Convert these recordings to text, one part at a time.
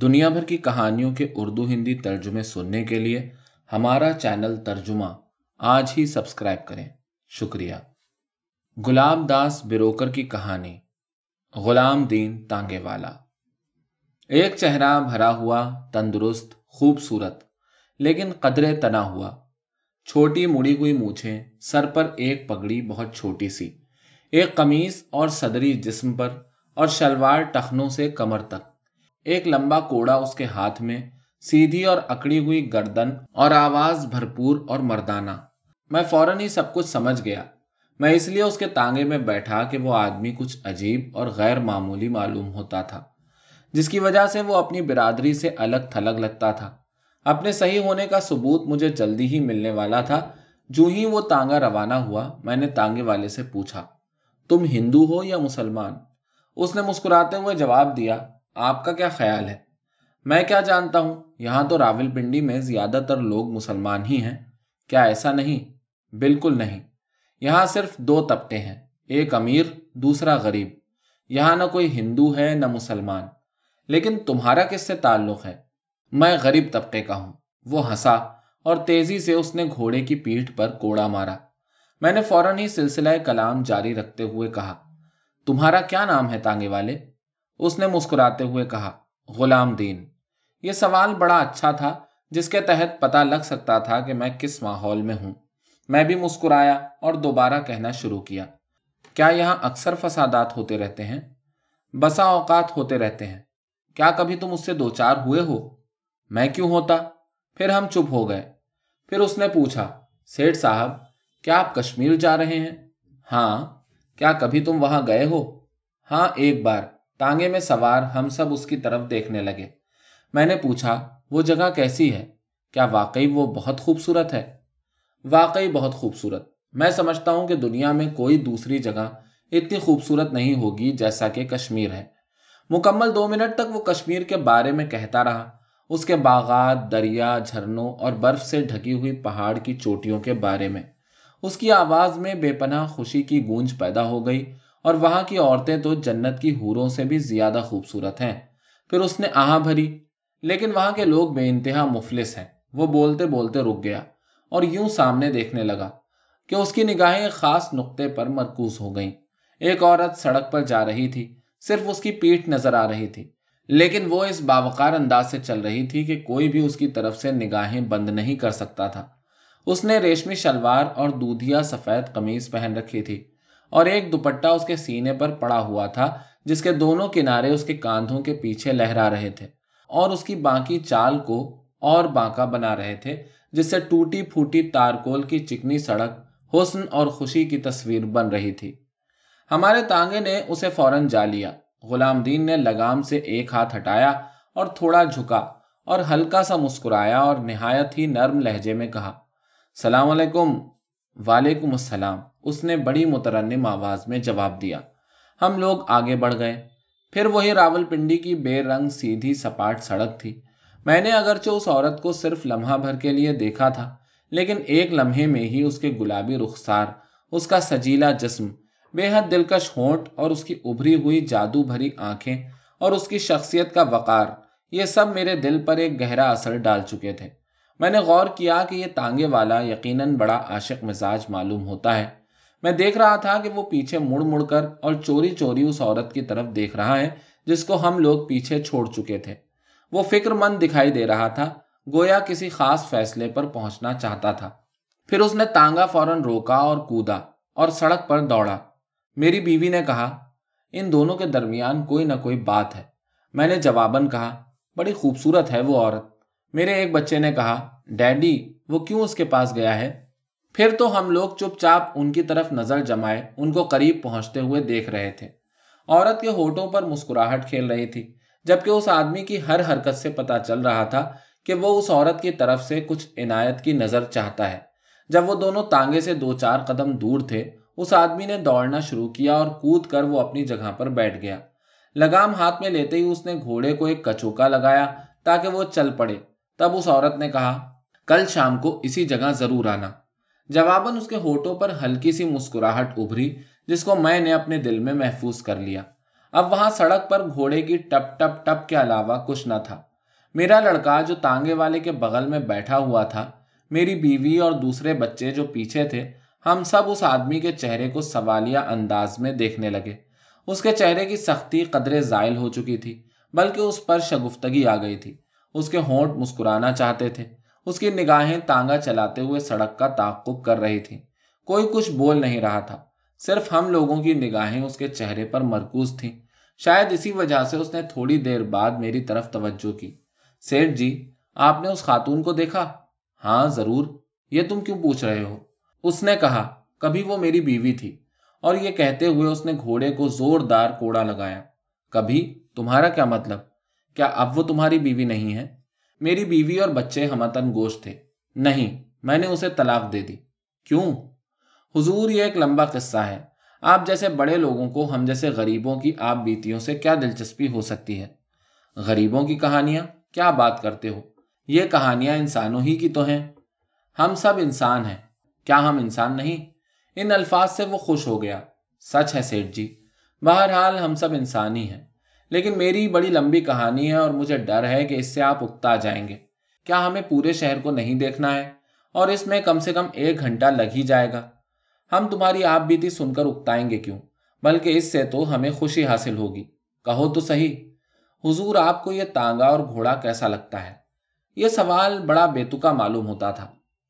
دنیا بھر کی کہانیوں کے اردو ہندی ترجمے سننے کے لیے ہمارا چینل ترجمہ آج ہی سبسکرائب کریں۔ شکریہ۔ گلاب داس بروکر کی کہانی، غلام دین تانگے والا۔ ایک چہرہ بھرا ہوا، تندرست، خوبصورت، لیکن قدرے تنا ہوا۔ چھوٹی مڑی ہوئی مونچھیں سر پر ایک پگڑی بہت چھوٹی سی۔ ایک قمیص اور صدری جسم پر اور شلوار ٹخنوں سے کمر تک۔ ایک لمبا کوڑا اس کے ہاتھ میں، سیدھی اور اکڑی ہوئی گردن اور آواز بھرپور اور مردانہ۔ میں فوراً ہی سب کچھ سمجھ گیا۔ میں اس لیے اس کے تانگے میں بیٹھا کہ وہ آدمی کچھ عجیب اور غیر معمولی معلوم ہوتا تھا، جس کی وجہ سے وہ اپنی برادری سے الگ تھلگ لگتا تھا۔ اپنے صحیح ہونے کا ثبوت مجھے جلدی ہی ملنے والا تھا۔ جو ہی وہ تانگا روانہ ہوا، میں نے تانگے والے سے پوچھا، تم ہندو ہو یا مسلمان؟ اس نے مسکراتے ہوئے جواب دیا آپ کا کیا خیال ہے؟ میں کیا جانتا ہوں؟ یہاں تو راول پنڈی میں زیادہ تر لوگ مسلمان ہی ہیں۔ کیا ایسا نہیں؟ بالکل نہیں۔ یہاں صرف دو طبقے ہیں، ایک امیر، دوسرا غریب۔ یہاں نہ کوئی ہندو ہے، نہ مسلمان۔ لیکن تمہارا کس سے تعلق ہے؟ میں غریب طبقے کا ہوں۔ وہ ہنسا اور تیزی سے اس نے گھوڑے کی پیٹھ پر کوڑا مارا۔ میں نے فوراً ہی سلسلہ کلام جاری رکھتے ہوئے کہا، تمہارا کیا نام ہے تانگے والے؟ اس نے مسکراتے ہوئے کہا، غلام دین، یہ سوال بڑا اچھا تھا جس کے تحت پتا لگ سکتا تھا کہ میں کس ماحول میں ہوں۔ میں بھی مسکرایا اور دوبارہ کہنا شروع کیا۔ کیا یہاں اکثر فسادات ہوتے رہتے ہیں؟ بسا اوقات ہوتے رہتے ہیں۔ کیا کبھی تم اس سے دو چار ہوئے ہو؟ میں کیوں ہوتا؟ پھر ہم چپ ہو گئے۔ پھر اس نے پوچھا سیٹ صاحب، کیا آپ کشمیر جا رہے ہیں؟ ہاں کیا کبھی تم وہاں گئے ہو؟ ہاں ایک بار۔ ٹانگے میں سوار ہم سب اس کی طرف دیکھنے لگے۔ میں نے پوچھا، وہ جگہ کیسی ہے؟ کیا واقعی وہ بہت خوبصورت ہے؟ واقعی بہت خوبصورت۔ میں سمجھتا ہوں کہ دنیا میں کوئی دوسری جگہ اتنی خوبصورت نہیں ہوگی جیسا کہ کشمیر ہے۔ مکمل دو منٹ تک وہ کشمیر کے بارے میں کہتا رہا۔ اس کے باغات، دریا، جھرنوں اور برف سے ڈھکی ہوئی پہاڑ کی چوٹیوں کے بارے میں۔ اس کی آواز میں بے پناہ خوشی کی گونج پیدا ہو گئی۔ اور وہاں کی عورتیں تو جنت کی حوروں سے بھی زیادہ خوبصورت ہیں۔ پھر اس نے آہا بھری۔ لیکن وہاں کے لوگ بے انتہا مفلس ہیں۔ وہ بولتے بولتے رک گیا اور یوں سامنے دیکھنے لگا کہ اس کی نگاہیں خاص نقطے پر مرکوز ہو گئیں۔ ایک عورت سڑک پر جا رہی تھی۔ صرف اس کی پیٹھ نظر آ رہی تھی۔ لیکن وہ اس باوقار انداز سے چل رہی تھی کہ کوئی بھی اس کی طرف سے نگاہیں بند نہیں کر سکتا تھا۔ اس نے ریشمی شلوار اور دودھیا سفید قمیض پہن رکھی تھی۔ اور ایک دوپٹہ اس کے سینے پر پڑا ہوا تھا، جس کے دونوں کنارے اس کے کاندھوں کے پیچھے لہرا رہے تھے، اور اس کی باقی چال کو اور بانکا بنا رہے تھے، جس سے ٹوٹی پھوٹی تارکول کی چکنی سڑک حسن اور خوشی کی تصویر بن رہی تھی۔ ہمارے تانگے نے اسے فوراً جا لیا۔ غلام دین نے لگام سے ایک ہاتھ ہٹایا اور تھوڑا جھکا اور ہلکا سا مسکرایا اور نہایت ہی نرم لہجے میں کہا، سلام علیکم، وعلیکم السلام۔ اس نے بڑی مترنم آواز میں جواب دیا۔ ہم لوگ آگے بڑھ گئے۔ پھر وہی راول پنڈی کی بے رنگ سیدھی سپاٹ سڑک تھی۔ میں نے اگرچہ اس عورت کو صرف لمحہ بھر کے لیے دیکھا تھا، لیکن ایک لمحے میں ہی اس کے گلابی رخسار، اس کا سجیلا جسم، بے حد دلکش ہونٹ اور اس کی ابری ہوئی جادو بھری آنکھیں اور اس کی شخصیت کا وقار، یہ سب میرے دل پر ایک گہرا اثر ڈال چکے تھے۔ میں نے غور کیا کہ یہ تانگے والا یقیناً بڑا عاشق مزاج معلوم ہوتا ہے۔ میں دیکھ رہا تھا کہ وہ پیچھے مڑ مڑ کر اور چوری چوری اس عورت کی طرف دیکھ رہا ہے جس کو ہم لوگ پیچھے چھوڑ چکے تھے۔ وہ فکر مند دکھائی دے رہا تھا، گویا کسی خاص فیصلے پر پہنچنا چاہتا تھا۔ پھر اس نے تانگا فوراً روکا اور کودا اور سڑک پر دوڑا۔ میری بیوی نے کہا، ان دونوں کے درمیان کوئی نہ کوئی بات ہے۔ میں نے جواباً کہا، بڑی خوبصورت ہے وہ عورت۔ میرے ایک بچے نے کہا، ڈیڈی، وہ کیوں اس کے پاس گیا ہے؟ پھر تو ہم لوگ چپ چاپ ان کی طرف نظر جمائے، ان کو قریب پہنچتے ہوئے دیکھ رہے تھے۔ عورت کے ہوٹوں پر مسکراہٹ کھیل رہی تھی، جبکہ اس آدمی کی ہر حرکت سے پتا چل رہا تھا کہ وہ اس عورت کی طرف سے کچھ عنایت کی نظر چاہتا ہے۔ جب وہ دونوں تانگے سے دو چار قدم دور تھے، اس آدمی نے دوڑنا شروع کیا اور کود کر وہ اپنی جگہ پر بیٹھ گیا۔ لگام ہاتھ میں لیتے ہی اس نے گھوڑے کو ایک کچوکا لگایا تاکہ وہ چل پڑے۔ تب اس عورت نے کہا، کل شام کو اسی جگہ ضرور آنا۔ جواباً اس کے ہوٹوں پر ہلکی سی مسکراہٹ ابھری، جس کو میں نے اپنے دل میں محفوظ کر لیا۔ اب وہاں سڑک پر گھوڑے کی ٹپ ٹپ ٹپ کے علاوہ کچھ نہ تھا۔ میرا لڑکا جو تانگے والے کے بغل میں بیٹھا ہوا تھا، میری بیوی اور دوسرے بچے جو پیچھے تھے، ہم سب اس آدمی کے چہرے کو سوالیہ انداز میں دیکھنے لگے۔ اس کے چہرے کی سختی قدرے زائل ہو چکی تھی، بلکہ اس پر شگفتگی آ گئی تھی۔ اس کے ہونٹ مسکرانا چاہتے تھے۔ اس کی نگاہیں تانگا چلاتے ہوئے سڑک کا تعقب کر رہی تھی کوئی کچھ بول نہیں رہا تھا۔ صرف ہم لوگوں کی نگاہیں اس کے چہرے پر مرکوز تھیں۔ شاید اسی وجہ سے اس نے تھوڑی دیر بعد میری طرف توجہ کی۔ سیٹ جی آپ نے اس خاتون کو دیکھا؟ ہاں ضرور۔ یہ تم کیوں پوچھ رہے ہو؟ اس نے کہا، کبھی وہ میری بیوی تھی۔ اور یہ کہتے ہوئے اس نے گھوڑے کو زوردار کوڑا لگایا۔ کبھی؟ تمہارا کیا مطلب؟ کیا اب وہ تمہاری بیوی نہیں ہے؟ میری بیوی اور بچے ہمتن گوشت تھے۔ نہیں، میں نے اسے طلاق دے دی۔ کیوں؟ حضور، یہ ایک لمبا قصہ ہے۔ آپ جیسے بڑے لوگوں کو، ہم جیسے غریبوں کی آپ بیتیوں سے کیا دلچسپی ہو سکتی ہے؟ غریبوں کی کہانیاں؟ کیا بات کرتے ہو؟ یہ کہانیاں انسانوں ہی کی تو ہیں۔ ہم سب انسان ہیں۔ کیا ہم انسان نہیں؟ ان الفاظ سے وہ خوش ہو گیا۔ سچ ہے سیٹ جی۔ بہرحال ہم سب انسان ہی ہیں۔ لیکن میری بڑی لمبی کہانی ہے اور مجھے ڈر ہے کہ اس سے آپ اکتا جائیں گے۔ کیا ہمیں پورے شہر کو نہیں دیکھنا ہے؟ اور اس میں کم سے کم ایک گھنٹہ لگ ہی جائے گا۔ ہم تمہاری آپ بیتی سن کر اکتائیں گے کیوں؟ بلکہ اس سے تو ہمیں خوشی حاصل ہوگی۔ کہو تو صحیح۔ حضور آپ کو یہ تانگا اور گھوڑا کیسا لگتا ہے؟ یہ سوال بڑا بےتکا معلوم ہوتا تھا۔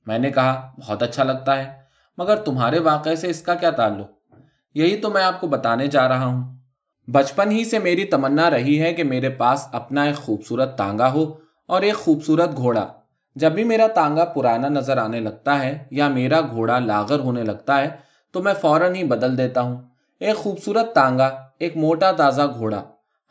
میں نے کہا، بہت اچھا لگتا ہے، مگر تمہارے واقعے سے اس کا کیا تعلق؟ یہی تو میں آپ کو بتانے جا رہا ہوں۔ بچپن ہی سے میری تمنا رہی ہے کہ میرے پاس اپنا ایک خوبصورت تانگا ہو اور ایک خوبصورت گھوڑا۔ جب بھی میرا تانگا پرانا نظر آنے لگتا ہے یا میرا گھوڑا لاغر ہونے لگتا ہے تو میں فوراً ہی بدل دیتا ہوں۔ ایک خوبصورت تانگا، ایک موٹا تازہ گھوڑا،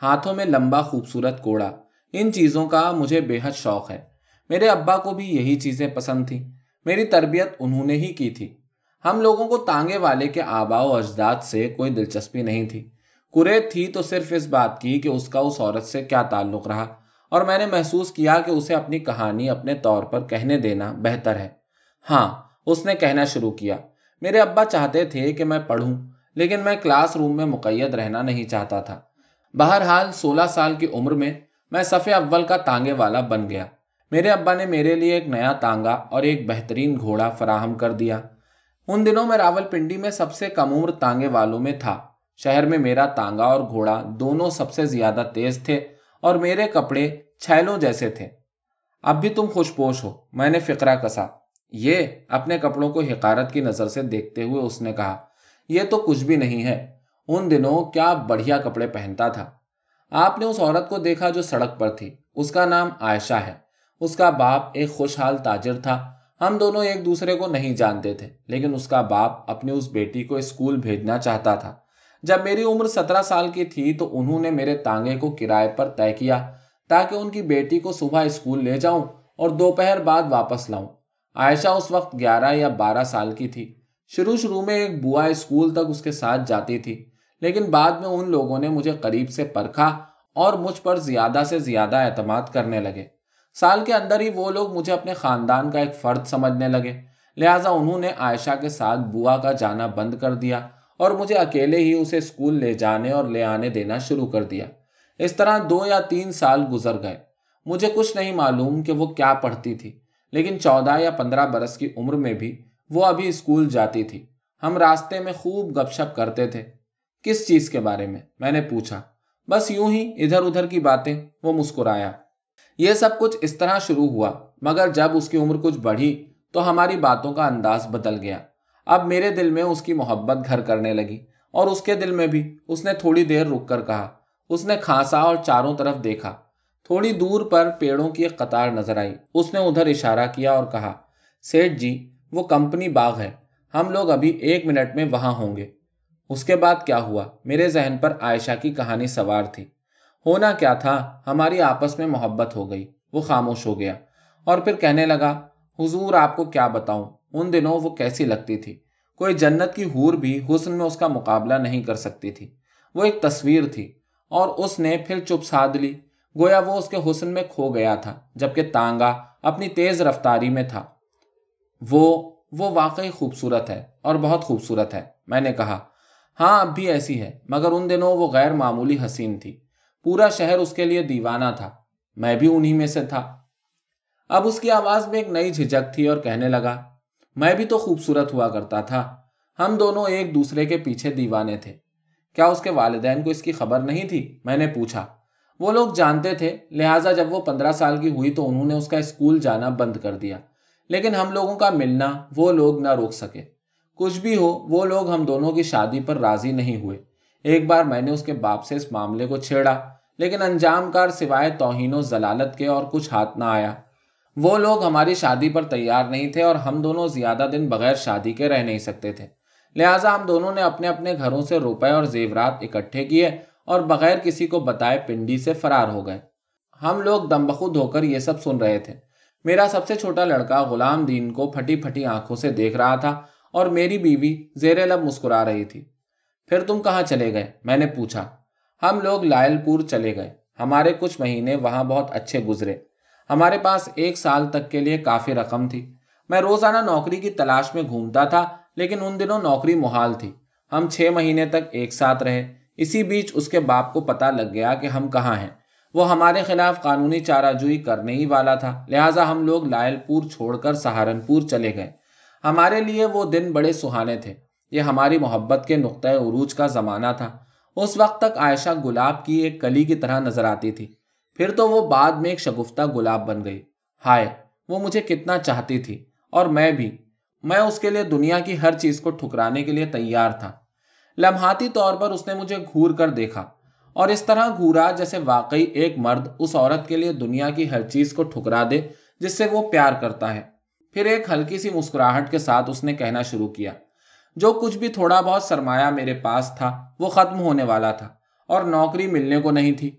ہاتھوں میں لمبا خوبصورت کوڑا، ان چیزوں کا مجھے بے حد شوق ہے۔ میرے ابا کو بھی یہی چیزیں پسند تھیں۔ میری تربیت انہوں نے ہی کی تھی۔ ہم لوگوں کو تانگے والے کے آبا و اجداد سے کوئی دلچسپی نہیں تھی۔ کریت تھی تو صرف اس بات کی کہ اس کا اس عورت سے کیا تعلق رہا اور میں نے محسوس کیا کہ اسے اپنی کہانی اپنے طور پر کہنے دینا بہتر ہے۔ ہاں اس نے کہنا شروع کیا۔ میرے ابا چاہتے تھے کہ میں پڑھوں، لیکن میں کلاس روم میں مقید رہنا نہیں چاہتا تھا۔ بہرحال، سولہ سال کی عمر میں میں صفح اول کا تانگے والا بن گیا۔ میرے ابا نے میرے لیے ایک نیا تانگا اور ایک بہترین گھوڑا فراہم کر دیا۔ ان دنوں میں راول پنڈی میں سب سے کم عمر تانگے والوں میں تھا۔ شہر میں میرا تانگا اور گھوڑا دونوں سب سے زیادہ تیز تھے اور میرے کپڑے چھیلوں جیسے تھے۔ اب بھی تم خوش پوش ہو، میں نے فکرا کسا۔ یہ اپنے کپڑوں کو حقارت کی نظر سے دیکھتے ہوئے اس نے کہا، یہ تو کچھ بھی نہیں ہے، ان دنوں کیا بڑھیا کپڑے پہنتا تھا۔ آپ نے اس عورت کو دیکھا جو سڑک پر تھی۔ اس کا نام عائشہ ہے۔ اس کا باپ ایک خوشحال تاجر تھا۔ ہم دونوں ایک دوسرے کو نہیں جانتے تھے، لیکن اس کا باپ اپنی اس بیٹی کو اسکول بھیجنا چاہتا تھا۔ جب میری عمر سترہ سال کی تھی تو انہوں نے میرے تانگے کو کرائے پر طے کیا تاکہ ان کی بیٹی کو صبح اسکول لے جاؤں اور دوپہر بعد واپس لاؤں۔ عائشہ اس وقت گیارہ یا بارہ سال کی تھی۔ شروع شروع میں ایک بوا اسکول تک اس کے ساتھ جاتی تھی، لیکن بعد میں ان لوگوں نے مجھے قریب سے پرکھا اور مجھ پر زیادہ سے زیادہ اعتماد کرنے لگے۔ سال کے اندر ہی وہ لوگ مجھے اپنے خاندان کا ایک فرد سمجھنے لگے۔ لہٰذا انہوں نے عائشہ کے ساتھ بوا کا جانا بند کر دیا اور مجھے اکیلے ہی اسے اسکول لے جانے اور لے آنے دینا شروع کر دیا۔ اس طرح دو یا تین سال گزر گئے۔ مجھے کچھ نہیں معلوم کہ وہ کیا پڑھتی تھی، لیکن چودہ یا پندرہ برس کی عمر میں بھی وہ ابھی اسکول جاتی تھی۔ ہم راستے میں خوب گپ شپ کرتے تھے۔ کس چیز کے بارے میں؟ میں نے پوچھا۔ بس یوں ہی ادھر ادھر کی باتیں، وہ مسکرایا۔ یہ سب کچھ اس طرح شروع ہوا، مگر جب اس کی عمر کچھ بڑھی تو ہماری باتوں کا انداز بدل گیا۔ اب میرے دل میں اس کی محبت گھر کرنے لگی اور اس کے دل میں بھی اس نے تھوڑی دیر رک کر کہا۔ اس نے کھانسا اور چاروں طرف دیکھا۔ تھوڑی دور پر پیڑوں کی ایک قطار نظر آئی۔ اس نے ادھر اشارہ کیا اور کہا سیٹ جی وہ کمپنی باغ ہے۔ ہم لوگ ابھی ایک منٹ میں وہاں ہوں گے۔ اس کے بعد کیا ہوا؟ میرے ذہن پر عائشہ کی کہانی سوار تھی۔ ہونا کیا تھا؟ ہماری آپس میں محبت ہو گئی۔ وہ خاموش ہو گیا اور پھر کہنے لگا، حضور، آپ کو کیا بتاؤں؟ ان دنوں وہ کیسی لگتی تھی۔ کوئی جنت کی حور بھی حسن میں اس کا مقابلہ نہیں کر سکتی تھی۔ وہ ایک تصویر تھی اور اس نے پھر چپ ساد لی۔ گویا وہ اس کے حسن میں کھو گیا تھا، جبکہ تانگا اپنی تیز رفتاری میں تھا۔ وہ وہ واقعی خوبصورت ہے اور بہت خوبصورت ہے، میں نے کہا۔ ہاں اب بھی ایسی ہے، مگر ان دنوں وہ غیر معمولی حسین تھی۔ پورا شہر اس کے لیے دیوانہ تھا۔ میں بھی انہی میں سے تھا۔ اب اس کی آواز میں ایک نئی جھجک تھی اور کہنے لگا میں بھی تو خوبصورت ہوا کرتا تھا۔ ہم دونوں ایک دوسرے کے پیچھے دیوانے تھے۔ کیا اس کے والدین کو اس کی خبر نہیں تھی؟ میں نے پوچھا۔ وہ لوگ جانتے تھے، لہٰذا جب وہ پندرہ سال کی ہوئی تو انہوں نے اس کا اسکول جانا بند کر دیا۔ لیکن ہم لوگوں کا ملنا، وہ لوگ نہ روک سکے۔ کچھ بھی ہو، وہ لوگ ہم دونوں کی شادی پر راضی نہیں ہوئے۔ ایک بار میں نے اس کے باپ سے اس معاملے کو چھیڑا، لیکن انجام کار سوائے توہین و ضلالت کے اور کچھ ہاتھ نہ آیا۔ وہ لوگ ہماری شادی پر تیار نہیں تھے اور ہم دونوں زیادہ دن بغیر شادی کے رہ نہیں سکتے تھے۔ لہٰذا ہم دونوں نے اپنے اپنے گھروں سے روپے اور زیورات اکٹھے کیے اور بغیر کسی کو بتائے پنڈی سے فرار ہو گئے۔ ہم لوگ دم بخود ہو کر یہ سب سن رہے تھے۔ میرا سب سے چھوٹا لڑکا غلام دین کو پھٹی پھٹی آنکھوں سے دیکھ رہا تھا اور میری بیوی زیر لب مسکرا رہی تھی۔ پھر تم کہاں چلے گئے؟ میں نے پوچھا۔ ہم لوگ لائل پور چلے گئے۔ ہمارے کچھ مہینے وہاں بہت اچھے گزرے۔ ہمارے پاس ایک سال تک کے لیے کافی رقم تھی۔ میں روزانہ نوکری کی تلاش میں گھومتا تھا، لیکن ان دنوں نوکری محال تھی۔ ہم چھ مہینے تک ایک ساتھ رہے۔ اسی بیچ اس کے باپ کو پتا لگ گیا کہ ہم کہاں ہیں۔ وہ ہمارے خلاف قانونی چارہ جوئی کرنے ہی والا تھا۔ لہٰذا ہم لوگ لائل پور چھوڑ کر سہارنپور چلے گئے۔ ہمارے لیے وہ دن بڑے سہانے تھے۔ یہ ہماری محبت کے نقطۂ عروج کا زمانہ تھا۔ اس وقت تک عائشہ گلاب کی ایک کلی کی طرح نظر آتی تھی۔ پھر تو وہ بعد میں ایک شگفتہ گلاب بن گئی۔ ہائے، وہ مجھے کتنا چاہتی تھی، اور میں بھی۔ میں اس کے لیے دنیا کی ہر چیز کو ٹھکرانے کے لیے تیار تھا۔ لمحاتی طور پر اس نے مجھے گھور کر دیکھا، اور اس طرح گھورا جیسے واقعی ایک مرد اس عورت کے لیے دنیا کی ہر چیز کو ٹھکرا دے، جس سے وہ پیار کرتا ہے۔ پھر ایک ہلکی سی مسکراہٹ کے ساتھ اس نے کہنا شروع کیا، جو کچھ بھی تھوڑا بہت سرمایہ میرے پاس تھا، وہ ختم ہونے والا تھا، اور نوکری ملنے کو نہیں تھی۔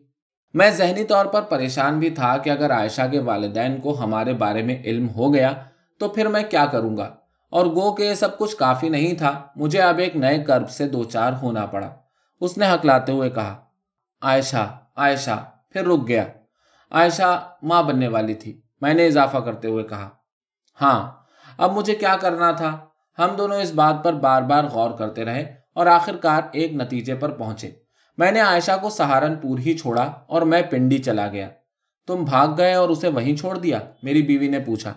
میں ذہنی طور پر پریشان بھی تھا کہ اگر عائشہ کے والدین کو ہمارے بارے میں علم ہو گیا تو پھر میں کیا کروں گا؟ اور گو کہ یہ سب کچھ کافی نہیں تھا، مجھے اب ایک نئے کرب سے دو چار ہونا پڑا۔ اس نے ہکلاتے ہوئے کہا، عائشہ عائشہ، پھر رک گیا۔ عائشہ ماں بننے والی تھی۔ میں نے اضافہ کرتے ہوئے کہا ہاں اب مجھے کیا کرنا تھا؟ ہم دونوں اس بات پر بار بار غور کرتے رہے اور آخر کار ایک نتیجے پر پہنچے۔ میں نے عائشہ کو سہارنپور ہی چھوڑا اور میں پنڈی چلا گیا۔ تم بھاگ گئے اور اسے وہیں چھوڑ دیا؟ میری بیوی نے پوچھا۔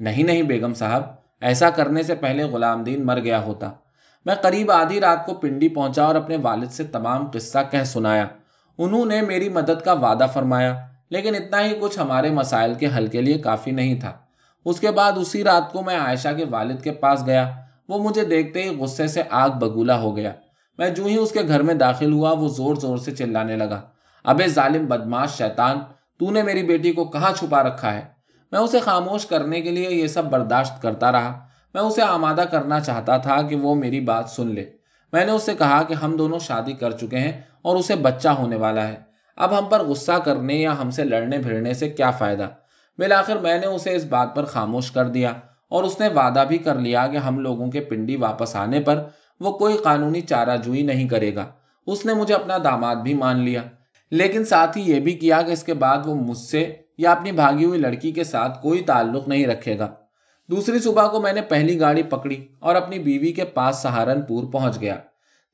نہیں نہیں بیگم صاحب، ایسا کرنے سے پہلے غلام دین مر گیا ہوتا۔ میں قریب آدھی رات کو پنڈی پہنچا اور اپنے والد سے تمام قصہ کہہ سنایا۔ انہوں نے میری مدد کا وعدہ فرمایا، لیکن اتنا ہی کچھ ہمارے مسائل کے حل کے لیے کافی نہیں تھا۔ اس کے بعد اسی رات کو میں عائشہ کے والد کے پاس گیا۔ وہ مجھے دیکھتے ہی غصے سے آگ بگولا ہو گیا۔ میں جو ہی اس کے گھر میں داخل ہوا، وہ زور زور سے چلانے لگا۔ ابے ظالم بدماش شیطان، تو نے میری بیٹی کو کہاں چھپا رکھا ہے؟ میں اسے خاموش کرنے کے لیے یہ سب برداشت کرتا رہا۔ میں اسے آمادہ کرنا چاہتا تھا کہ وہ میری بات سن لے۔ میں نے اسے کہا کہ ہم دونوں شادی کر چکے ہیں اور اسے بچہ ہونے والا ہے۔ اب ہم پر غصہ کرنے یا ہم سے لڑنے بھیڑنے سے کیا فائدہ؟ بالآخر میں نے اسے اس بات پر خاموش کر دیا اور اس نے وعدہ بھی کر لیا کہ ہم لوگوں کے پنڈی واپس آنے پر وہ کوئی قانونی چارہ جوئی نہیں کرے گا۔ اس نے مجھے اپنا داماد بھی مان لیا۔ لیکن ساتھ ہی یہ بھی کیا کہ اس کے بعد وہ مجھ سے یا اپنی بھاگی ہوئی لڑکی کے ساتھ کوئی تعلق نہیں رکھے گا۔ دوسری صبح کو میں نے پہلی گاڑی پکڑی اور اپنی بیوی کے پاس سہارنپور پہنچ گیا۔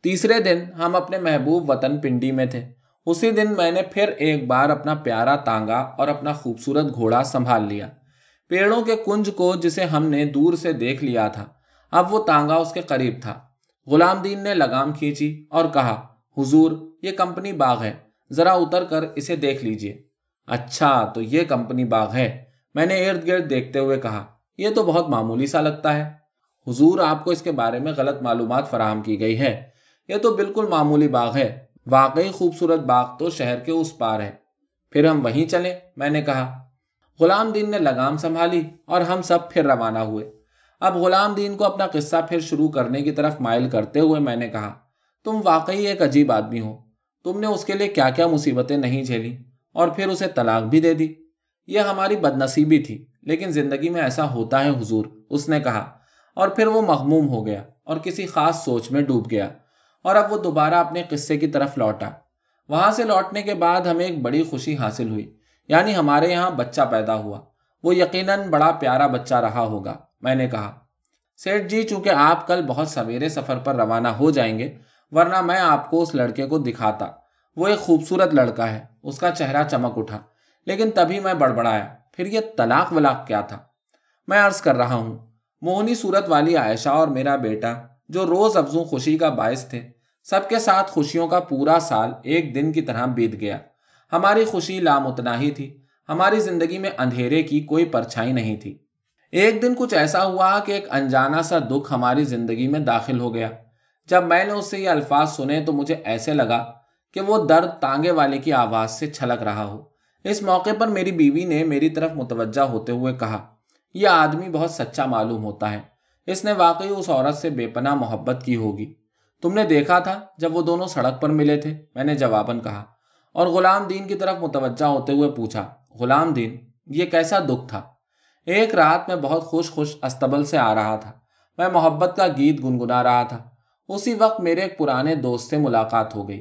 تیسرے دن ہم اپنے محبوب وطن پنڈی میں تھے۔ اسی دن میں نے پھر ایک بار اپنا پیارا تانگا اور اپنا خوبصورت گھوڑا سنبھال لیا۔ پیڑوں کے کنج کو جسے ہم نے دور سے دیکھ لیا تھا، اب وہ تانگا اس کے قریب تھا۔ غلام دین نے لگام کھینچی اور کہا، حضور، یہ کمپنی باغ ہے، ذرا اتر کر اسے دیکھ لیجیے۔ اچھا تو یہ کمپنی باغ ہے۔ میں نے ارد گرد دیکھتے ہوئے کہا، یہ تو بہت معمولی سا لگتا ہے۔ حضور، آپ کو اس کے بارے میں غلط معلومات فراہم کی گئی ہے۔ یہ تو بالکل معمولی باغ ہے۔ واقعی خوبصورت باغ تو شہر کے اس پار ہے۔ پھر ہم وہیں چلے میں نے کہا، غلام دین نے لگام سنبھالی اور ہم سب پھر روانہ ہوئے۔ اب غلام دین کو اپنا قصہ پھر شروع کرنے کی طرف مائل کرتے ہوئے میں نے کہا، تم واقعی ایک عجیب آدمی ہو۔ تم نے اس کے لیے کیا کیا مصیبتیں نہیں جھیلی اور پھر اسے طلاق بھی دے دی۔ یہ ہماری بد نصیبی تھی، لیکن زندگی میں ایسا ہوتا ہے حضور، اس نے کہا۔ اور پھر وہ مغموم ہو گیا اور کسی خاص سوچ میں ڈوب گیا اور اب وہ دوبارہ اپنے قصے کی طرف لوٹا۔ وہاں سے لوٹنے کے بعد ہمیں ایک بڑی خوشی حاصل ہوئی یعنی ہمارے یہاں بچہ پیدا ہوا۔ وہ یقیناً بڑا پیارا بچہ رہا ہوگا۔ میں نے کہا، سیٹھ جی چونکہ آپ کل بہت سویرے سفر پر روانہ ہو جائیں گے، ورنہ میں آپ کو اس لڑکے کو دکھاتا۔ وہ ایک خوبصورت لڑکا ہے۔ اس کا چہرہ چمک اٹھا، لیکن تبھی میں بڑبڑایا۔ پھر یہ طلاق ولاق کیا تھا؟ میں عرض کر رہا ہوں، موہنی صورت والی عائشہ اور میرا بیٹا، جو روز افزوں خوشی کا باعث تھے، سب کے ساتھ خوشیوں کا پورا سال ایک دن کی طرح بیت گیا۔ ہماری خوشی لامتناہی تھی۔ ہماری زندگی میں اندھیرے کی کوئی پرچھائی نہیں تھی۔ ایک دن کچھ ایسا ہوا کہ ایک انجانا سا دکھ ہماری زندگی میں داخل ہو گیا۔ جب میں نے اس سے یہ الفاظ سنے تو مجھے ایسے لگا کہ وہ درد تانگے والے کی آواز سے چھلک رہا ہو۔ اس موقع پر میری بیوی نے میری طرف متوجہ ہوتے ہوئے کہا، یہ آدمی بہت سچا معلوم ہوتا ہے۔ اس نے واقعی اس عورت سے بے پناہ محبت کی ہوگی۔ تم نے دیکھا تھا جب وہ دونوں سڑک پر ملے تھے۔ میں نے جواباً کہا اور غلام دین کی طرف متوجہ ہوتے ہوئے پوچھا، غلام دین، یہ کیسا دکھ تھا؟ ایک رات میں بہت خوش خوش استبل سے آ رہا تھا۔ میں محبت کا گیت گنگنا رہا تھا۔ اسی وقت میرے ایک پرانے دوست سے ملاقات ہو گئی۔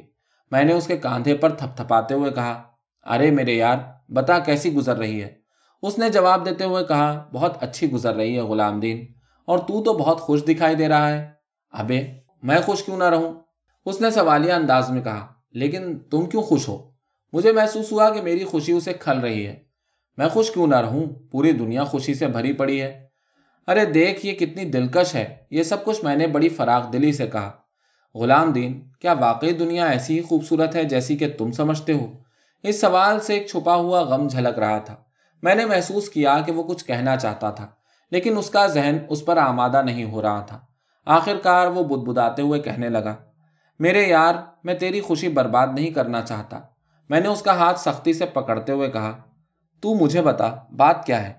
میں نے اس کے کاندھے پر تھپ تھپاتے ہوئے کہا، ارے میرے یار، بتا کیسی گزر رہی ہے؟ اس نے جواب دیتے ہوئے کہا، بہت اچھی گزر رہی ہے غلام دین، اور تو تو بہت خوش دکھائی دے رہا ہے۔ ابے، میں خوش کیوں نہ رہوں؟ اس نے سوالیہ انداز میں کہا، لیکن تم کیوں خوش ہو؟ مجھے محسوس ہوا کہ میری خوشی اسے کھل رہی ہے۔ میں خوش کیوں نہ رہوں؟ پوری دنیا خوشی سے بھری پڑی ہے۔ ارے دیکھ، یہ کتنی دلکش ہے۔ یہ سب کچھ میں نے بڑی فراغ دلی سے کہا۔ غلام دین، کیا واقعی دنیا ایسی ہی خوبصورت ہے جیسی کہ تم سمجھتے ہو؟ اس سوال سے ایک چھپا ہوا غم جھلک رہا تھا۔ میں نے محسوس کیا کہ وہ کچھ کہنا چاہتا تھا، لیکن اس کا ذہن اس پر آمادہ نہیں ہو رہا تھا۔ آخر کار وہ بد بداتے ہوئے کہنے لگا، میرے یار، میں تیری خوشی برباد نہیں کرنا چاہتا۔ میں نے اس کا ہاتھ سختی سے پکڑتے ہوئے کہا تو مجھے بتا، بات کیا ہے؟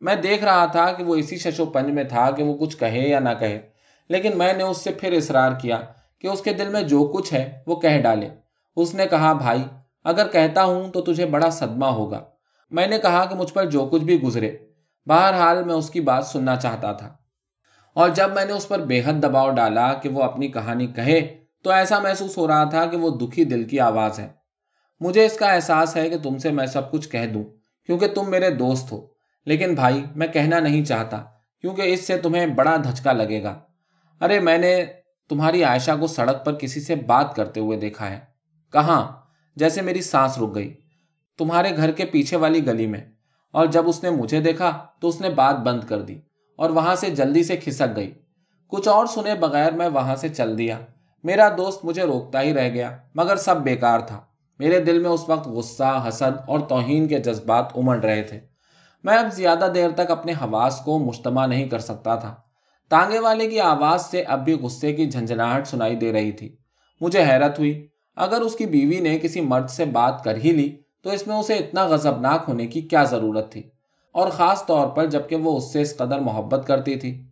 میں دیکھ رہا تھا کہ وہ اسی ششو پنج میں تھا کہ وہ کچھ کہے یا نہ کہے، لیکن میں نے اس سے پھر اصرار کیا کہ اس کے دل میں جو کچھ ہے وہ کہہ ڈالے۔ اس نے کہا، بھائی، اگر کہتا ہوں تو تجھے بڑا صدمہ ہوگا۔ میں نے کہا کہ مجھ پر جو کچھ بھی گزرے، بہرحال میں اس کی بات سننا چاہتا تھا۔ اور جب میں نے اس پر بے حد دباؤ ڈالا کہ وہ اپنی کہانی کہے، تو ایسا محسوس ہو رہا تھا کہ وہ دکھی دل کی آواز ہے۔ مجھے اس کا احساس ہے کہ تم سے میں سب کچھ کہہ دوں۔ کیونکہ تم میرے دوست ہو۔ لیکن بھائی، میں کہنا نہیں چاہتا، کیونکہ اس سے تمہیں بڑا دھچکا لگے گا۔ ارے، میں نے تمہاری عائشہ کو سڑک پر کسی سے بات کرتے ہوئے دیکھا ہے۔ کہاں؟ جیسے میری سانس رک گئی۔ تمہارے گھر کے پیچھے والی گلی میں۔ اور جب اس نے مجھے دیکھا، تو اس نے بات بند کر دی اور وہاں سے جلدی سے کھسک گئی۔ کچھ اور سنے بغیر میں وہاں سے چل دیا۔ میرا دوست مجھے روکتا ہی رہ گیا، مگر سب بیکار تھا۔ میرے دل میں اس وقت غصہ، حسد اور توہین کے جذبات امڑ رہے تھے۔ میں اب زیادہ دیر تک اپنے حواس کو مجتمع نہیں کر سکتا تھا۔ تانگے والے کی آواز سے اب بھی غصے کی جھنجھناہٹ سنائی دے رہی تھی۔ مجھے حیرت ہوئی۔ اگر اس کی بیوی نے کسی مرد سے بات کر ہی لی، تو اس میں اسے اتنا غضبناک ہونے کی کیا ضرورت تھی؟ اور خاص طور پر جبکہ وہ اس سے اس قدر محبت کرتی تھی۔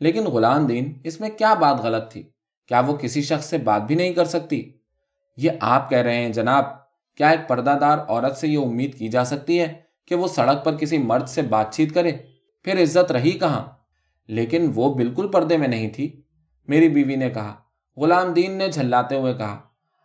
لیکن غلام دین، اس میں کیا بات غلط تھی؟ کیا وہ کسی شخص سے بات بھی نہیں کر سکتی؟ یہ آپ کہہ رہے ہیں، جناب، کیا ایک پردہ دار عورت سے یہ امید کی جا سکتی ہے کہ وہ سڑک پر کسی مرد سے بات چیت کرے؟ پھر عزت رہی کہاں؟ لیکن وہ بالکل پردے میں نہیں تھی۔ میری بیوی نے کہا، غلام دین نے جھلاتے ہوئے کہا،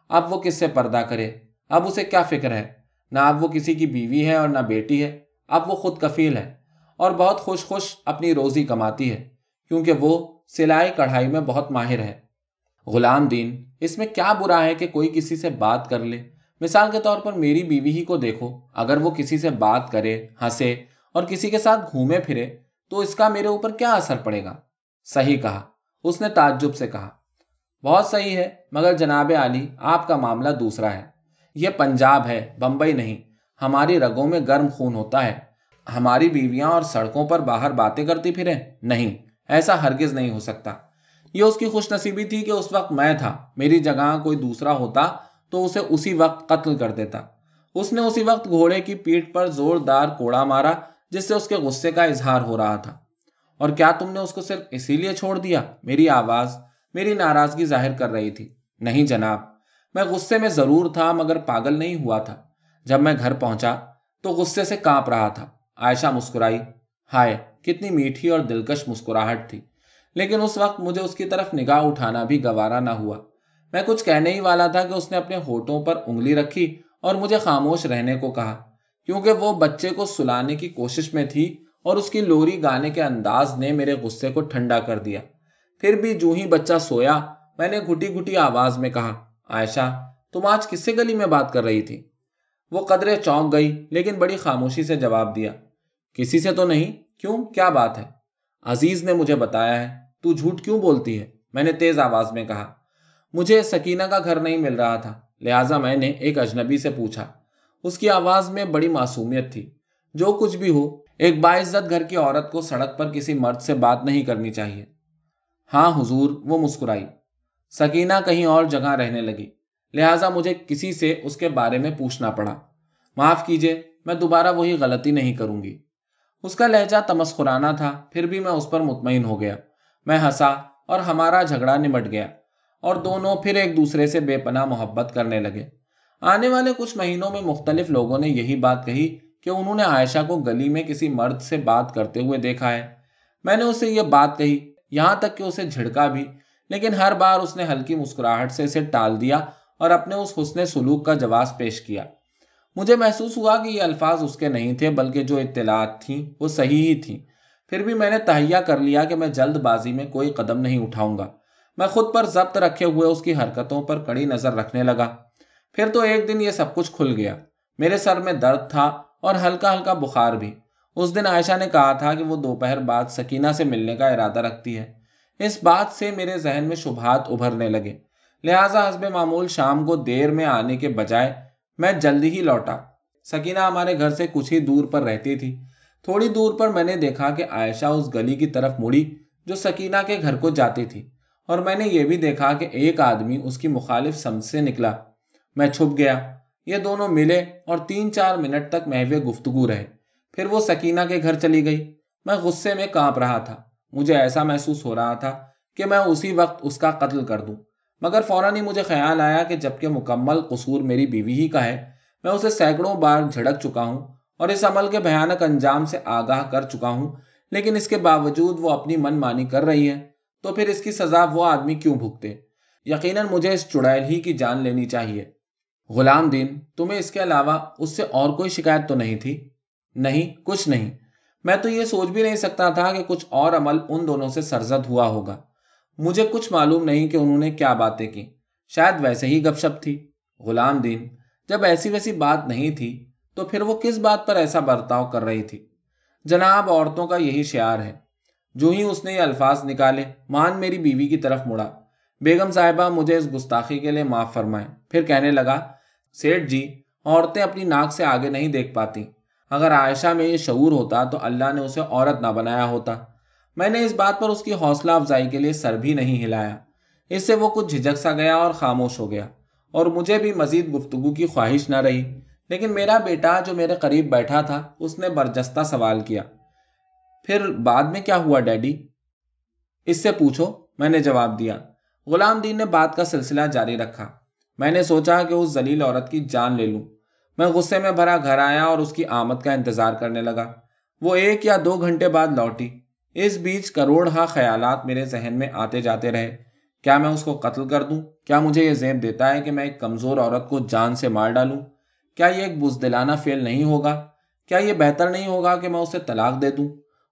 اب وہ کس سے پردہ کرے؟ اب اسے کیا فکر ہے؟ نہ اب وہ کسی کی بیوی ہے اور نہ بیٹی ہے۔ اب وہ خود کفیل ہے اور بہت خوش خوش اپنی روزی کماتی ہے، کیونکہ وہ سلائی کڑھائی میں بہت ماہر ہے۔ غلام دین، اس میں کیا برا ہے کہ کوئی کسی سے بات کر لے؟ مثال کے طور پر میری بیوی ہی کو دیکھو، اگر وہ کسی سے بات کرے، ہنسے اور کسی کے ساتھ گھومے پھرے، تو اس کا میرے اوپر کیا اثر پڑے گا؟ صحیح کہا، اس نے تعجب سے کہا۔ بہت صحیح ہے، مگر جناب علی آپ کا معاملہ دوسرا ہے۔ یہ پنجاب ہے، بمبئی نہیں۔ ہماری رگوں میں گرم خون ہوتا ہے۔ ہماری بیویاں اور سڑکوں پر باہر باتیں کرتی پھریں؟ نہیں، ایسا ہرگز نہیں ہو سکتا۔ یہ اس کی خوش نصیبی تھی کہ اس وقت میں تھا، میری جگہ کوئی دوسرا ہوتا تو اسے اسی وقت قتل کر دیتا۔ اس نے اسی وقت گھوڑے کی پیٹ پر زوردار کوڑا مارا، جس سے اس کے غصے کا اظہار ہو رہا تھا۔ اور کیا تم نے اس کو صرف اسی لیے چھوڑ دیا؟ میری آواز، میری ناراضگی ظاہر کر رہی تھی۔ نہیں جناب، میں غصے میں ضرور تھا مگر پاگل نہیں ہوا تھا۔ جب میں گھر پہنچا تو غصے سے کانپ رہا تھا۔ عائشہ مسکرائی۔ ہائے، کتنی میٹھی اور دلکش مسکراہٹ تھی۔ لیکن اس وقت مجھے اس کی طرف نگاہ اٹھانا بھی گوارا نہ ہوا۔ میں کچھ کہنے ہی والا تھا کہ اس نے اپنے ہوٹوں پر انگلی رکھی اور مجھے خاموش رہنے کو کہا، کیونکہ وہ بچے کو سلانے کی کوشش میں تھی اور اس کی لوری گانے کے انداز نے میرے غصے کو ٹھنڈا کر دیا۔ پھر بھی جو ہی بچہ سویا، میں نے گھٹی گھٹی آواز میں کہا، عائشہ، تم آج کس سے گلی میں بات کر رہی تھی؟ وہ قدرے چونک گئی، لیکن بڑی خاموشی سے جواب دیا، کسی سے تو نہیں، کیوں؟ کیا بات ہے؟ عزیز نے مجھے بتایا ہے۔ تو جھوٹ کیوں بولتی ہے؟ میں نے تیز آواز میں کہا، مجھے سکینہ کا گھر نہیں مل رہا تھا۔ لہٰذا میں نے ایک اجنبی سے پوچھا۔ اس کی آواز میں بڑی معصومیت تھی۔ جو کچھ بھی ہو، ایک باعزت گھر کی عورت کو سڑک پر کسی مرد سے بات نہیں کرنی چاہیے۔ ہاں حضور، وہ مسکرائی۔ سکینہ کہیں اور جگہ رہنے لگی۔ لہٰذا مجھے کسی سے اس کے بارے میں پوچھنا پڑا۔ معاف کیجیے میں دوبارہ وہی غلطی نہیں کروں گی۔ اس کا لہجہ تمسخرانہ تھا، پھر بھی میں اس پر مطمئن ہو گیا۔ میں ہنسا اور ہمارا جھگڑا نمٹ گیا اور دونوں پھر ایک دوسرے سے بے پناہ محبت کرنے لگے۔ آنے والے کچھ مہینوں میں مختلف لوگوں نے یہی بات کہی کہ انہوں نے عائشہ کو گلی میں کسی مرد سے بات کرتے ہوئے دیکھا ہے۔ میں نے اسے یہ بات کہی، یہاں تک کہ اسے جھڑکا بھی، لیکن ہر بار اس نے ہلکی مسکراہٹ سے اسے ٹال دیا اور اپنے اس حسن سلوک کا جواز پیش کیا۔ مجھے محسوس ہوا کہ یہ الفاظ اس کے نہیں تھے، بلکہ جو اطلاعات تھیں وہ صحیح ہی تھیں۔ پھر بھی میں نے تہیا کر لیا کہ میں جلد بازی میں کوئی قدم نہیں اٹھاؤں گا۔ میں خود پر ضبط رکھے ہوئے اس کی حرکتوں پر کڑی نظر رکھنے لگا۔ پھر تو ایک دن یہ سب کچھ کھل گیا۔ میرے سر میں درد تھا اور ہلکا ہلکا بخار بھی۔ اس دن عائشہ نے کہا تھا کہ وہ دوپہر بعد سکینہ سے ملنے کا ارادہ رکھتی ہے۔ اس بات سے میرے ذہن میں شبہات ابھرنے لگے۔ لہٰذا حسب معمول شام کو دیر میں آنے کے بجائے میں جلدی ہی لوٹا۔ سکینہ ہمارے گھر سے کچھ ہی دور پر رہتی تھی۔ تھوڑی دور پر میں نے دیکھا کہ عائشہ اس گلی کی طرف مڑی جو سکینہ کے گھر کو جاتی تھی، اور میں نے یہ بھی دیکھا کہ ایک آدمی اس کی مخالف سمت سے نکلا۔ میں چھپ گیا۔ یہ دونوں ملے اور تین چار منٹ تک محو گفتگو رہے۔ پھر وہ سکینہ کے گھر چلی گئی۔ میں غصے میں کانپ رہا تھا۔ مجھے ایسا محسوس ہو رہا تھا کہ میں اسی وقت اس کا قتل کر دوں۔ مگر فوراً ہی مجھے خیال آیا کہ جبکہ مکمل قصور میری بیوی ہی کا ہے، میں اسے سینکڑوں بار جھڑک چکا ہوں۔ اور اس عمل کے بھیانک انجام سے آگاہ کر چکا ہوں، لیکن اس کے باوجود وہ اپنی من مانی کر رہی ہے تو پھر اس کی سزا وہ آدمی کیوں بھگتے؟ یقیناً مجھے اس چڑیل ہی کی جان لینی چاہیے۔ غلام دین، تمہیں اس کے علاوہ اس سے اور کوئی شکایت تو نہیں تھی؟ نہیں، کچھ نہیں۔ میں تو یہ سوچ بھی نہیں سکتا تھا کہ کچھ اور عمل ان دونوں سے سرزد ہوا ہوگا۔ مجھے کچھ معلوم نہیں کہ انہوں نے کیا باتیں کی۔ شاید ویسے ہی گپ شپ تھی۔ غلام دین، جب ایسی ویسی بات نہیں تھی تو پھر وہ کس بات پر ایسا برتاؤ کر رہی تھی؟ جناب، عورتوں کا یہی شعار ہے۔ جو ہی اس نے یہ الفاظ نکالے، مان میری بیوی کی طرف مڑا۔ بیگم صاحبہ مجھے اس گستاخی کے لیے معاف فرمائے۔ پھر کہنے لگا سیٹ جی عورتیں اپنی ناک سے آگے نہیں دیکھ پاتی۔ اگر عائشہ میں یہ شعور ہوتا تو اللہ نے اسے عورت نہ بنایا ہوتا۔ میں نے اس بات پر اس کی حوصلہ افزائی کے لیے سر بھی نہیں ہلایا۔ اس سے وہ کچھ جھجک سا گیا اور خاموش ہو گیا۔ اور مجھے بھی مزید گفتگو کی خواہش نہ رہی۔ لیکن میرا بیٹا جو میرے قریب بیٹھا تھا، اس نے برجستہ سوال کیا۔ پھر بعد میں کیا ہوا ڈیڈی؟ اس سے پوچھو۔ میں نے جواب دیا۔ غلام دین نے بات کا سلسلہ جاری رکھا۔ میں نے سوچا کہ اس ذلیل عورت کی جان لے لوں۔ میں غصے میں بھرا گھر آیا اور اس کی آمد کا انتظار کرنے لگا۔ وہ ایک یا دو گھنٹے بعد لوٹی۔ اس بیچ کروڑ ہا خیالات میرے ذہن میں آتے جاتے رہے۔ کیا میں اس کو قتل کر دوں؟ کیا مجھے یہ زیب دیتا ہے کہ میں ایک کمزور عورت کو جان سے مار ڈالوں؟ کیا یہ ایک بزدلانہ فیل نہیں ہوگا؟ کیا یہ بہتر نہیں ہوگا کہ میں اسے طلاق دے دوں؟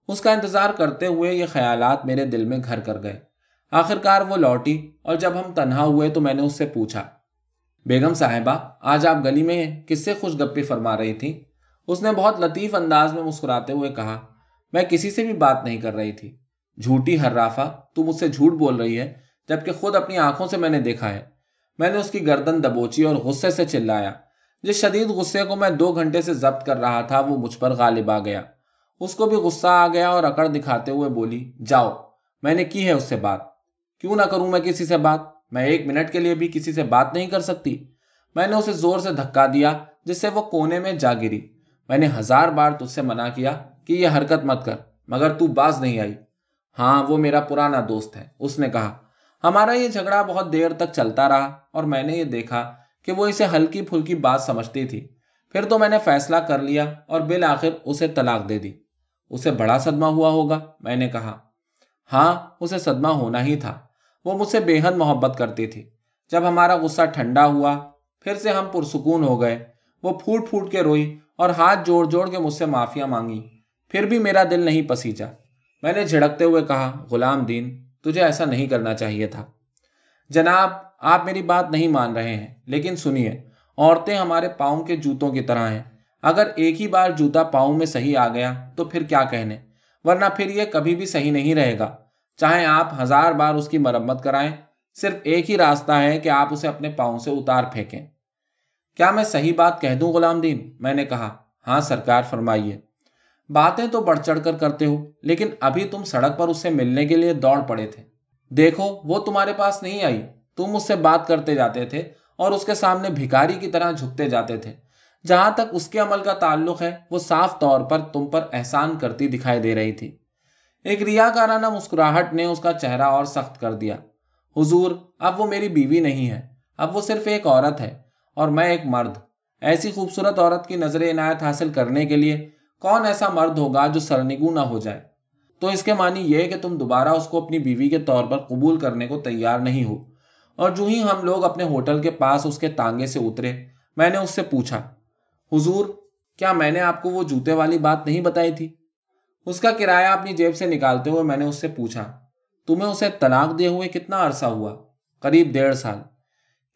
اس کا انتظار کرتے ہوئے یہ خیالات میرے دل میں گھر کر گئے۔ آخر کار وہ لوٹی اور جب ہم تنہا ہوئے تو میں نے اس سے پوچھا، بیگم صاحبہ، آج آپ گلی میں کس سے خوش گپی فرما رہی تھی؟ اس نے بہت لطیف انداز میں مسکراتے ہوئے کہا، میں کسی سے بھی بات نہیں کر رہی تھی۔ جھوٹی ہر رافا تو مجھ سے جھوٹ بول رہی ہے، جبکہ خود اپنی آنکھوں سے میں نے دیکھا ہے۔ میں نے اس کی گردن دبوچی اور غصے سے چلایا۔ جس شدید غصے کو میں دو گھنٹے سے ضبط کر رہا تھا، وہ مجھ پر غالب آ گیا۔ اس کو بھی غصہ آ گیا اور اکڑ دکھاتے ہوئے بولی، جاؤ، میں نے کی ہے اس سے بات۔ کیوں نہ کروں میں کسی سے بات؟ میں ایک منٹ کے لیے بھی کسی سے بات نہیں کر سکتی۔ میں نے اسے زور سے دھکا دیا، جس سے وہ کونے میں جا گری۔ میں نے ہزار بار تجھ سے منع کیا کہ یہ حرکت مت کر، مگر تو باز نہیں آئی۔ ہاں وہ میرا پرانا دوست ہے، اس نے کہا۔ ہمارا یہ جھگڑا بہت دیر تک چلتا رہا اور میں نے یہ دیکھا کہ وہ اسے ہلکی پھلکی بات سمجھتی تھی۔ پھر تو میں نے فیصلہ کر لیا اور بالآخر اسے طلاق دے دی۔ اسے بڑا صدمہ ہوا ہوگا، میں نے کہا۔ ہاں اسے صدمہ ہونا ہی تھا۔ وہ مجھ سے بے حد محبت کرتی تھی۔ جب ہمارا غصہ ٹھنڈا ہوا، پھر سے ہم پرسکون ہو گئے۔ وہ پھوٹ پھوٹ کے روئی اور ہاتھ جوڑ جوڑ کے مجھ سے معافیا مانگی۔ پھر بھی میرا دل نہیں پسیجا۔ میں نے جھڑکتے ہوئے کہا، غلام دین، تجھے ایسا نہیں کرنا چاہیے تھا۔ جناب آپ میری بات نہیں مان رہے ہیں، لیکن سنیے، عورتیں ہمارے پاؤں کے جوتوں کی طرح ہیں۔ اگر ایک ہی بار جوتا پاؤں میں صحیح آ گیا تو پھر کیا کہنے؟ ورنہ پھر یہ کبھی بھی صحیح نہیں رہے گا۔ چاہے آپ ہزار بار اس کی مرمت کرائیں، صرف ایک ہی راستہ ہے کہ آپ اسے اپنے پاؤں سے اتار پھینکیں۔ کیا میں صحیح بات کہہ دوں، غلام دین؟ میں نے کہا ہاں سرکار، فرمائیے۔ باتیں تو بڑھ چڑھ کر کرتے ہو، لیکن ابھی تم سڑک پر اس سے ملنے کے لیے دوڑ پڑے تھے۔ دیکھو، وہ تمہارے پاس نہیں آئی۔ تم اس سے بات کرتے جاتے تھے اور اس کے سامنے بھکاری کی طرح جھکتے جاتے تھے۔ جہاں تک اس کے عمل کا تعلق ہے، وہ صاف طور پر تم پر احسان کرتی دکھائی دے رہی تھی۔ ایک ریا کارانہ مسکراہٹ نے اس کا چہرہ اور سخت کر دیا۔ حضور، اب وہ میری بیوی نہیں ہے، اب وہ صرف ایک عورت ہے اور میں ایک مرد۔ ایسی خوبصورت عورت کی نظر عنایت حاصل کرنے کے لیے کون ایسا مرد ہوگا جو سرنگو نہ ہو جائے؟ تو اس کے معنی یہ کہ تم دوبارہ اس کو اپنی بیوی کے طور پر قبول کرنے کو تیار نہیں ہو۔ اور جو ہی ہم لوگ اپنے ہوٹل کے پاس اس کے تانگے سے اترے، میں نے اس سے پوچھا، حضور، کیا میں نے آپ کو وہ جوتے والی بات نہیں بتائی تھی؟ اس کا کرایہ اپنی جیب سے نکالتے ہوئے میں نے اس سے پوچھا، تمہیں اسے طلاق دے ہوئے کتنا عرصہ ہوا؟ قریب ڈیڑھ سال۔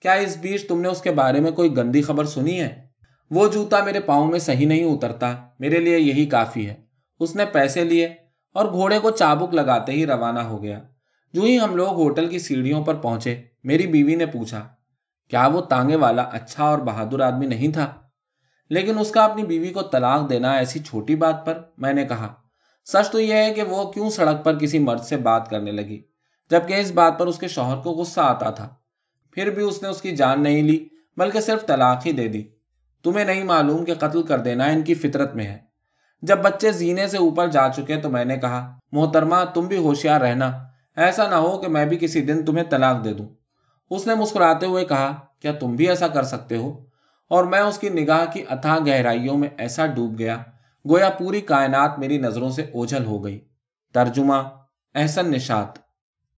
کیا اس بیچ تم نے اس کے بارے میں کوئی گندی خبر سنی ہے؟ وہ جوتا میرے پاؤں میں صحیح نہیں اترتا، میرے لیے یہی کافی ہے۔ اس نے پیسے لیے اور گھوڑے کو چابک لگاتے ہی روانہ ہو گیا۔ جو ہی ہم لوگ ہوٹل کی سیڑھیوں پر پہنچے میری بیوی نے پوچھا، کیا وہ تانگے والا اچھا اور بہادر آدمی نہیں تھا؟ لیکن اس کا اپنی بیوی کو طلاق دینا ایسی چھوٹی بات پر میں نے کہا، سچ تو یہ ہے کہ وہ کیوں سڑک پر کسی مرد سے بات کرنے لگی، جبکہ اس بات پر اس کے شوہر کو غصہ آتا تھا۔ پھر بھی اس نے اس کی جان نہیں لی، بلکہ صرف طلاق ہی دے دی۔ تمہیں نہیں معلوم کہ قتل کر دینا ان کی فطرت میں ہے۔ جب بچے زینے سے اوپر جا چکے تو میں نے کہا، محترمہ، تم بھی ہوشیار رہنا۔ ایسا نہ ہو کہ میں بھی کسی دن تمہیں طلاق دے دوں۔ اس نے مسکراتے ہوئے کہا، کیا تم بھی ایسا کر سکتے ہو؟ اور میں اس کی نگاہ کی اتھا گہرائیوں میں ایسا ڈوب گیا، گویا پوری کائنات میری نظروں سے اوجھل ہو گئی۔ ترجمہ احسن نشات